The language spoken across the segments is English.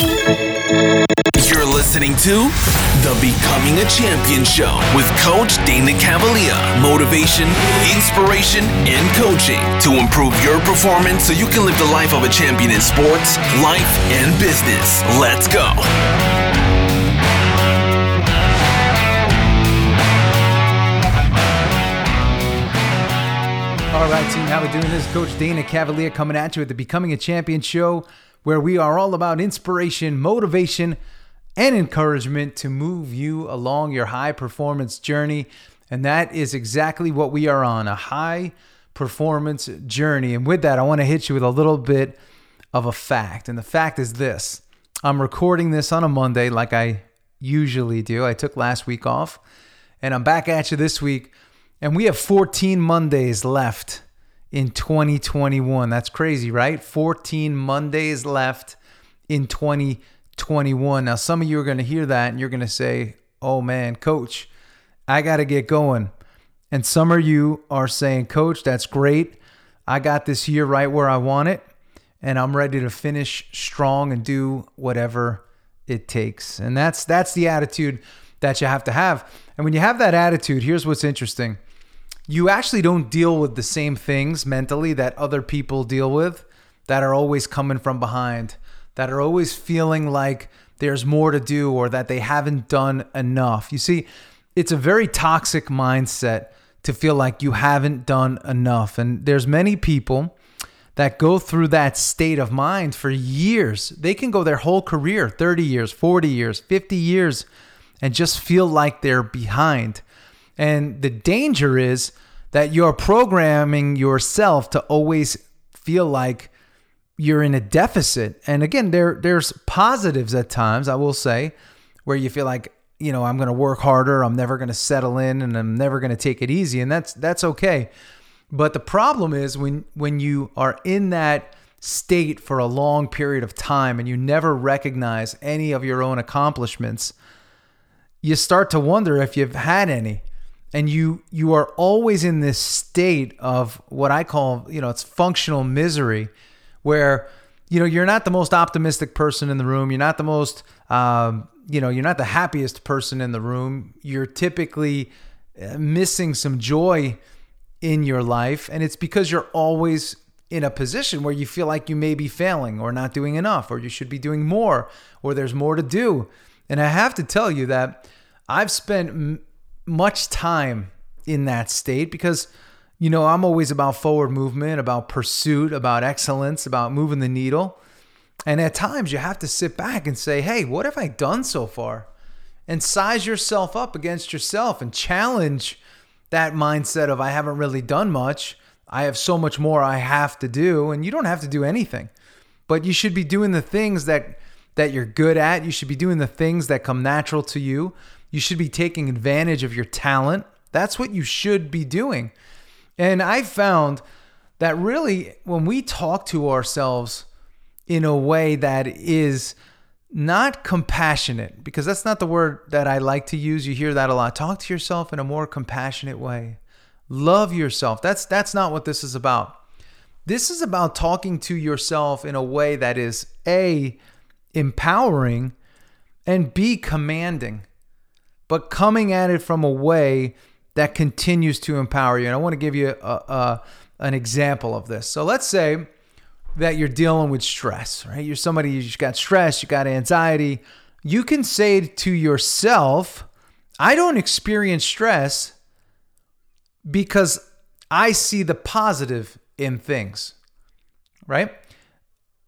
You're listening to the Becoming a Champion Show with Coach Dana Cavalier. Motivation, inspiration, and coaching to improve your performance so you can live the life of a champion in sports, life, and business. Let's go. All right, team, how we doing? This is Coach Dana Cavalier coming at you at the Becoming a Champion show, where we are all about inspiration, motivation, and encouragement to move you along your high performance journey. And that is exactly what we are on a high performance journey. And with that, I want to hit you with a little bit of a fact. And the fact is this I'm recording this on a Monday, like I usually do. I took last week off, and I'm back at you this week and we have 14 Mondays left in 2021. That's crazy, right? 14 Mondays left in 2021. Now, some of you are going to hear that and you're going to say, oh man, coach, I got to get going. And some of you are saying, coach, that's great. I got this year right where I want it. And I'm ready to finish strong and do whatever it takes. And that's that's the attitude that you have to have. And when you have that attitude, here's what's interesting you actually don't deal with the same things mentally that other people deal with that are always coming from behind, that are always feeling like there's more to do or that they haven't done enough. You see, it's a very toxic mindset to feel like you haven't done enough. And there's many people that go through that state of mind for years. They can go their whole career, 30 years, 40 years, 50 years and just feel like they're behind. And the danger is that you're programming yourself to always feel like you're in a deficit. And again, there there's positives at times, I will say, where you feel like, you know, I'm going to work harder, I'm never going to settle in and I'm never going to take it easy, and that's that's okay. But the problem is when when you are in that state for a long period of time and you never recognize any of your own accomplishments, you start to wonder if you've had any and you you are always in this state of what I call you know it's functional misery, where you know you're not the most optimistic person in the room, you're not the most um, you know you're not the happiest person in the room. You're typically uh, missing some joy in your life, and it's because you're always in a position where you feel like you may be failing or not doing enough, or you should be doing more, or there's more to do. And I have to tell you that I've spent much time in that state because you know I'm always about forward movement, about pursuit, about excellence, about moving the needle. And at times you have to sit back and say, "Hey, what have I done so far?" And size yourself up against yourself and challenge that mindset of I haven't really done much. I have so much more I have to do and you don't have to do anything. But you should be doing the things that that you're good at. You should be doing the things that come natural to you. You should be taking advantage of your talent. That's what you should be doing. And I found that really when we talk to ourselves in a way that is not compassionate, because that's not the word that I like to use. You hear that a lot. Talk to yourself in a more compassionate way. Love yourself. That's that's not what this is about. This is about talking to yourself in a way that is A empowering and B commanding but coming at it from a way that continues to empower you. And I want to give you a, a, an example of this. So let's say that you're dealing with stress, right? You're somebody you got stress, you got anxiety. You can say to yourself, I don't experience stress because I see the positive in things, right?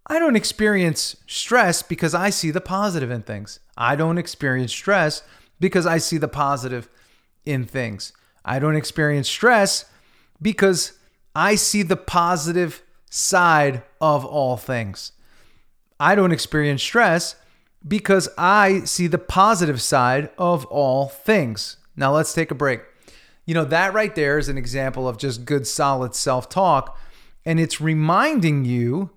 I don't experience stress because I see the positive in things. I don't experience stress because I see the positive in things. I don't experience stress because I see the positive side of all things. I don't experience stress because I see the positive side of all things. Now let's take a break. You know, that right there is an example of just good, solid self talk. And it's reminding you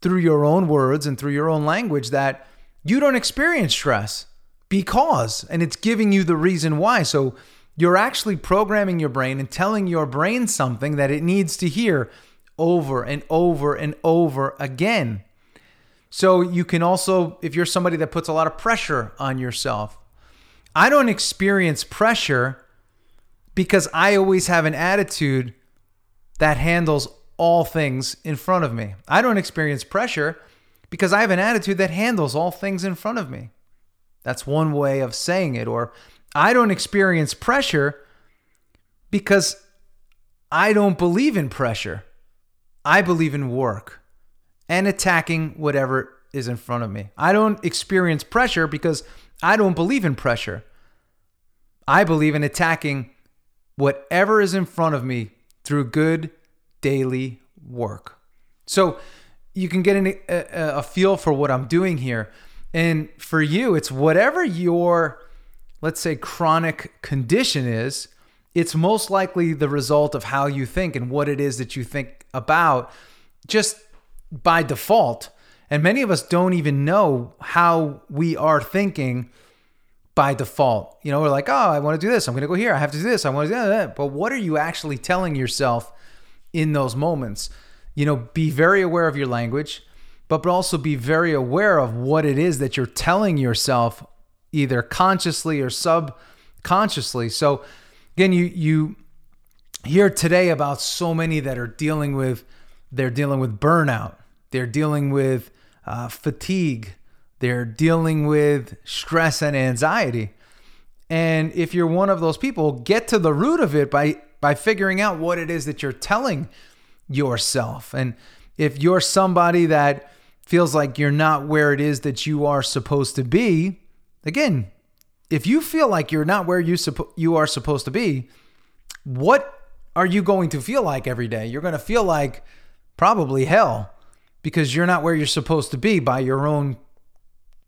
through your own words and through your own language that you don't experience stress because, and it's giving you the reason why. So you're actually programming your brain and telling your brain something that it needs to hear over and over and over again. So you can also, if you're somebody that puts a lot of pressure on yourself, I don't experience pressure because I always have an attitude that handles all things in front of me. I don't experience pressure because I have an attitude that handles all things in front of me. That's one way of saying it. Or I don't experience pressure because I don't believe in pressure. I believe in work and attacking whatever is in front of me. I don't experience pressure because I don't believe in pressure. I believe in attacking whatever is in front of me through good daily work. So you can get a, a, a feel for what I'm doing here. And for you, it's whatever your, let's say, chronic condition is, it's most likely the result of how you think and what it is that you think about just by default. And many of us don't even know how we are thinking by default. You know, we're like, oh, I want to do this. I'm going to go here. I have to do this. I want to do that. But what are you actually telling yourself in those moments? You know, be very aware of your language, but but also be very aware of what it is that you're telling yourself, either consciously or subconsciously. So, again, you you hear today about so many that are dealing with they're dealing with burnout, they're dealing with uh, fatigue, they're dealing with stress and anxiety. And if you're one of those people, get to the root of it by by figuring out what it is that you're telling yourself. And if you're somebody that feels like you're not where it is that you are supposed to be, again, if you feel like you're not where you suppo- you are supposed to be, what are you going to feel like every day? You're going to feel like probably hell because you're not where you're supposed to be by your own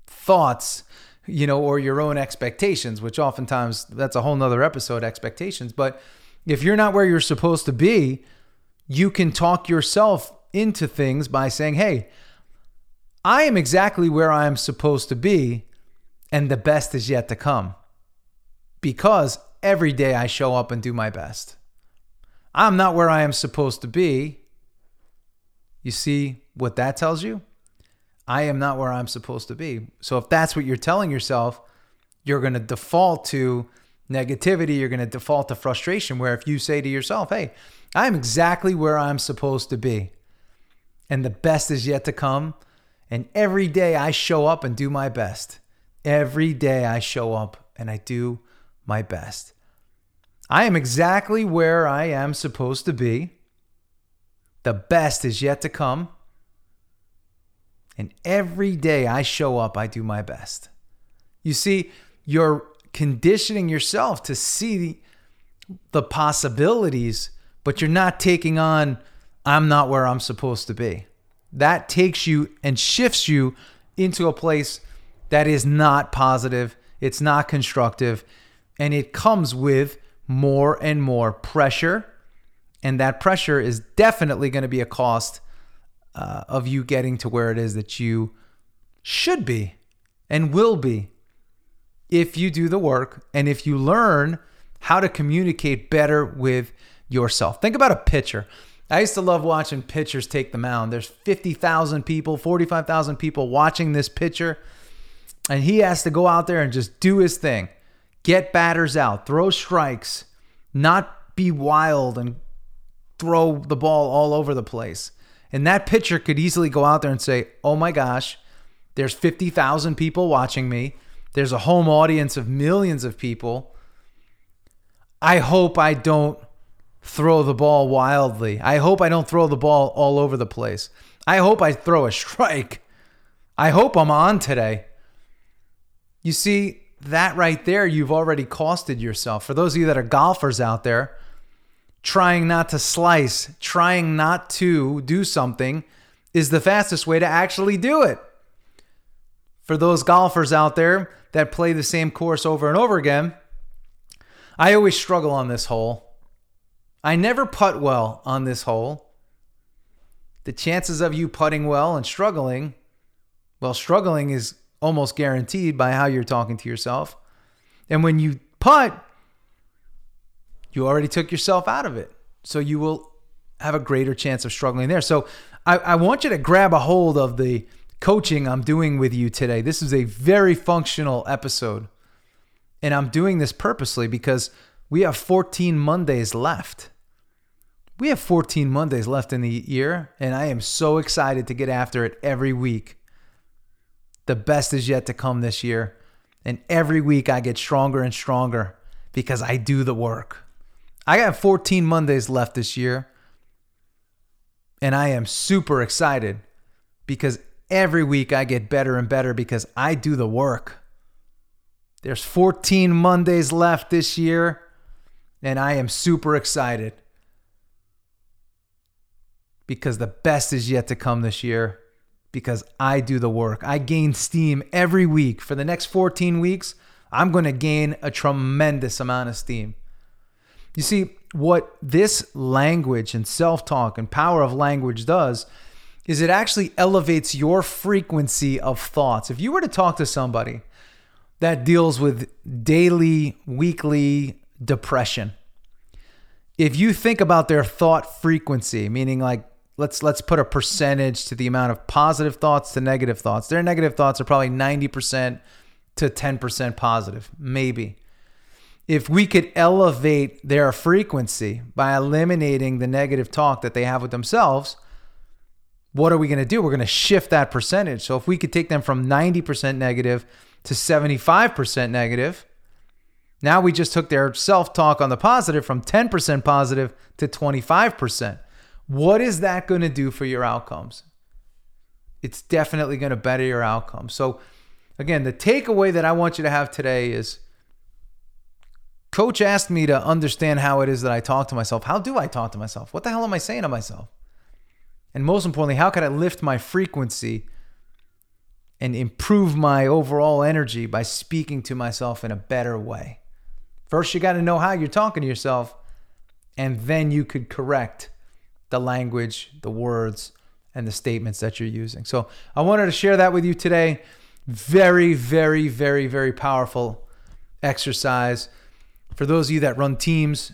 thoughts, you know, or your own expectations, which oftentimes that's a whole nother episode, expectations. But if you're not where you're supposed to be, you can talk yourself into things by saying, Hey, I am exactly where I am supposed to be, and the best is yet to come. Because every day I show up and do my best. I'm not where I am supposed to be. You see what that tells you? I am not where I'm supposed to be. So if that's what you're telling yourself, you're going to default to negativity, you're going to default to frustration. Where if you say to yourself, hey, I'm exactly where I'm supposed to be, and the best is yet to come, and every day I show up and do my best. Every day I show up and I do my best. I am exactly where I am supposed to be. The best is yet to come. And every day I show up, I do my best. You see, you're conditioning yourself to see the possibilities, but you're not taking on, I'm not where I'm supposed to be. That takes you and shifts you into a place that is not positive, it's not constructive, and it comes with more and more pressure. And that pressure is definitely going to be a cost uh, of you getting to where it is that you should be and will be if you do the work and if you learn how to communicate better with yourself. Think about a pitcher. I used to love watching pitchers take the mound. There's 50,000 people, 45,000 people watching this pitcher, and he has to go out there and just do his thing. Get batters out, throw strikes, not be wild and throw the ball all over the place. And that pitcher could easily go out there and say, "Oh my gosh, there's 50,000 people watching me. There's a home audience of millions of people. I hope I don't throw the ball wildly. I hope I don't throw the ball all over the place. I hope I throw a strike. I hope I'm on today. You see, that right there, you've already costed yourself. For those of you that are golfers out there, trying not to slice, trying not to do something is the fastest way to actually do it. For those golfers out there that play the same course over and over again, I always struggle on this hole. I never putt well on this hole. The chances of you putting well and struggling, well, struggling is almost guaranteed by how you're talking to yourself. And when you putt, you already took yourself out of it. So you will have a greater chance of struggling there. So I, I want you to grab a hold of the coaching I'm doing with you today. This is a very functional episode. And I'm doing this purposely because we have 14 Mondays left. We have 14 Mondays left in the year, and I am so excited to get after it every week. The best is yet to come this year. And every week I get stronger and stronger because I do the work. I got 14 Mondays left this year. And I am super excited because every week I get better and better because I do the work. There's 14 Mondays left this year, and I am super excited because the best is yet to come this year because I do the work. I gain steam every week. For the next 14 weeks, I'm going to gain a tremendous amount of steam. You see, what this language and self talk and power of language does is it actually elevates your frequency of thoughts. If you were to talk to somebody that deals with daily, weekly depression, if you think about their thought frequency, meaning like let's let's put a percentage to the amount of positive thoughts to negative thoughts. Their negative thoughts are probably 90% to 10% positive, maybe. If we could elevate their frequency by eliminating the negative talk that they have with themselves, what are we going to do? We're going to shift that percentage. So if we could take them from 90% negative to 75% negative, now we just took their self talk on the positive from 10% positive to 25%. What is that going to do for your outcomes? It's definitely going to better your outcomes. So, again, the takeaway that I want you to have today is Coach asked me to understand how it is that I talk to myself. How do I talk to myself? What the hell am I saying to myself? And most importantly, how can I lift my frequency and improve my overall energy by speaking to myself in a better way? First, you got to know how you're talking to yourself, and then you could correct the language, the words, and the statements that you're using. So I wanted to share that with you today. Very, very, very, very powerful exercise. For those of you that run teams,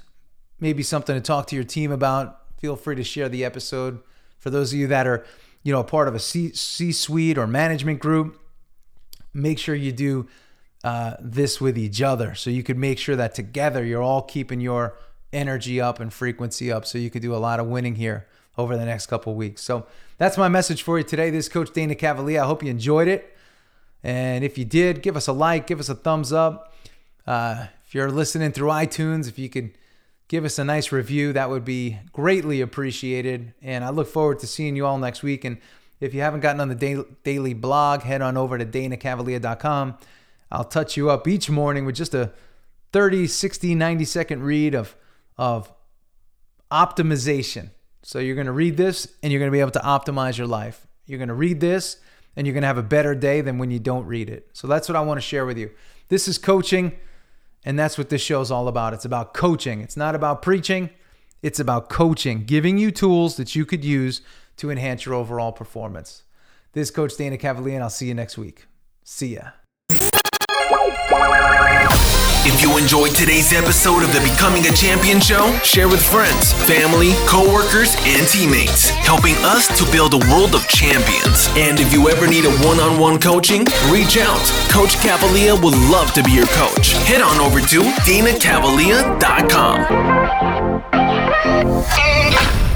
maybe something to talk to your team about, feel free to share the episode. For those of you that are, you know, a part of a C suite or management group, make sure you do uh, this with each other so you could make sure that together you're all keeping your energy up and frequency up so you could do a lot of winning here over the next couple weeks. So that's my message for you today. This is Coach Dana Cavalier. I hope you enjoyed it. And if you did, give us a like, give us a thumbs up. Uh, if you're listening through iTunes, if you could give us a nice review, that would be greatly appreciated. And I look forward to seeing you all next week. And if you haven't gotten on the daily blog, head on over to danacavalier.com. I'll touch you up each morning with just a 30, 60, 90 second read of of optimization. So you're going to read this and you're going to be able to optimize your life. You're going to read this and you're going to have a better day than when you don't read it. So that's what I want to share with you. This is coaching, and that's what this show is all about. It's about coaching, it's not about preaching, it's about coaching, giving you tools that you could use to enhance your overall performance. This is Coach Dana Cavalier, and I'll see you next week. See ya. If you enjoyed today's episode of the Becoming a Champion show, share with friends, family, coworkers, and teammates, helping us to build a world of champions. And if you ever need a one-on-one coaching, reach out. Coach Cavalier would love to be your coach. Head on over to danacavalier.com.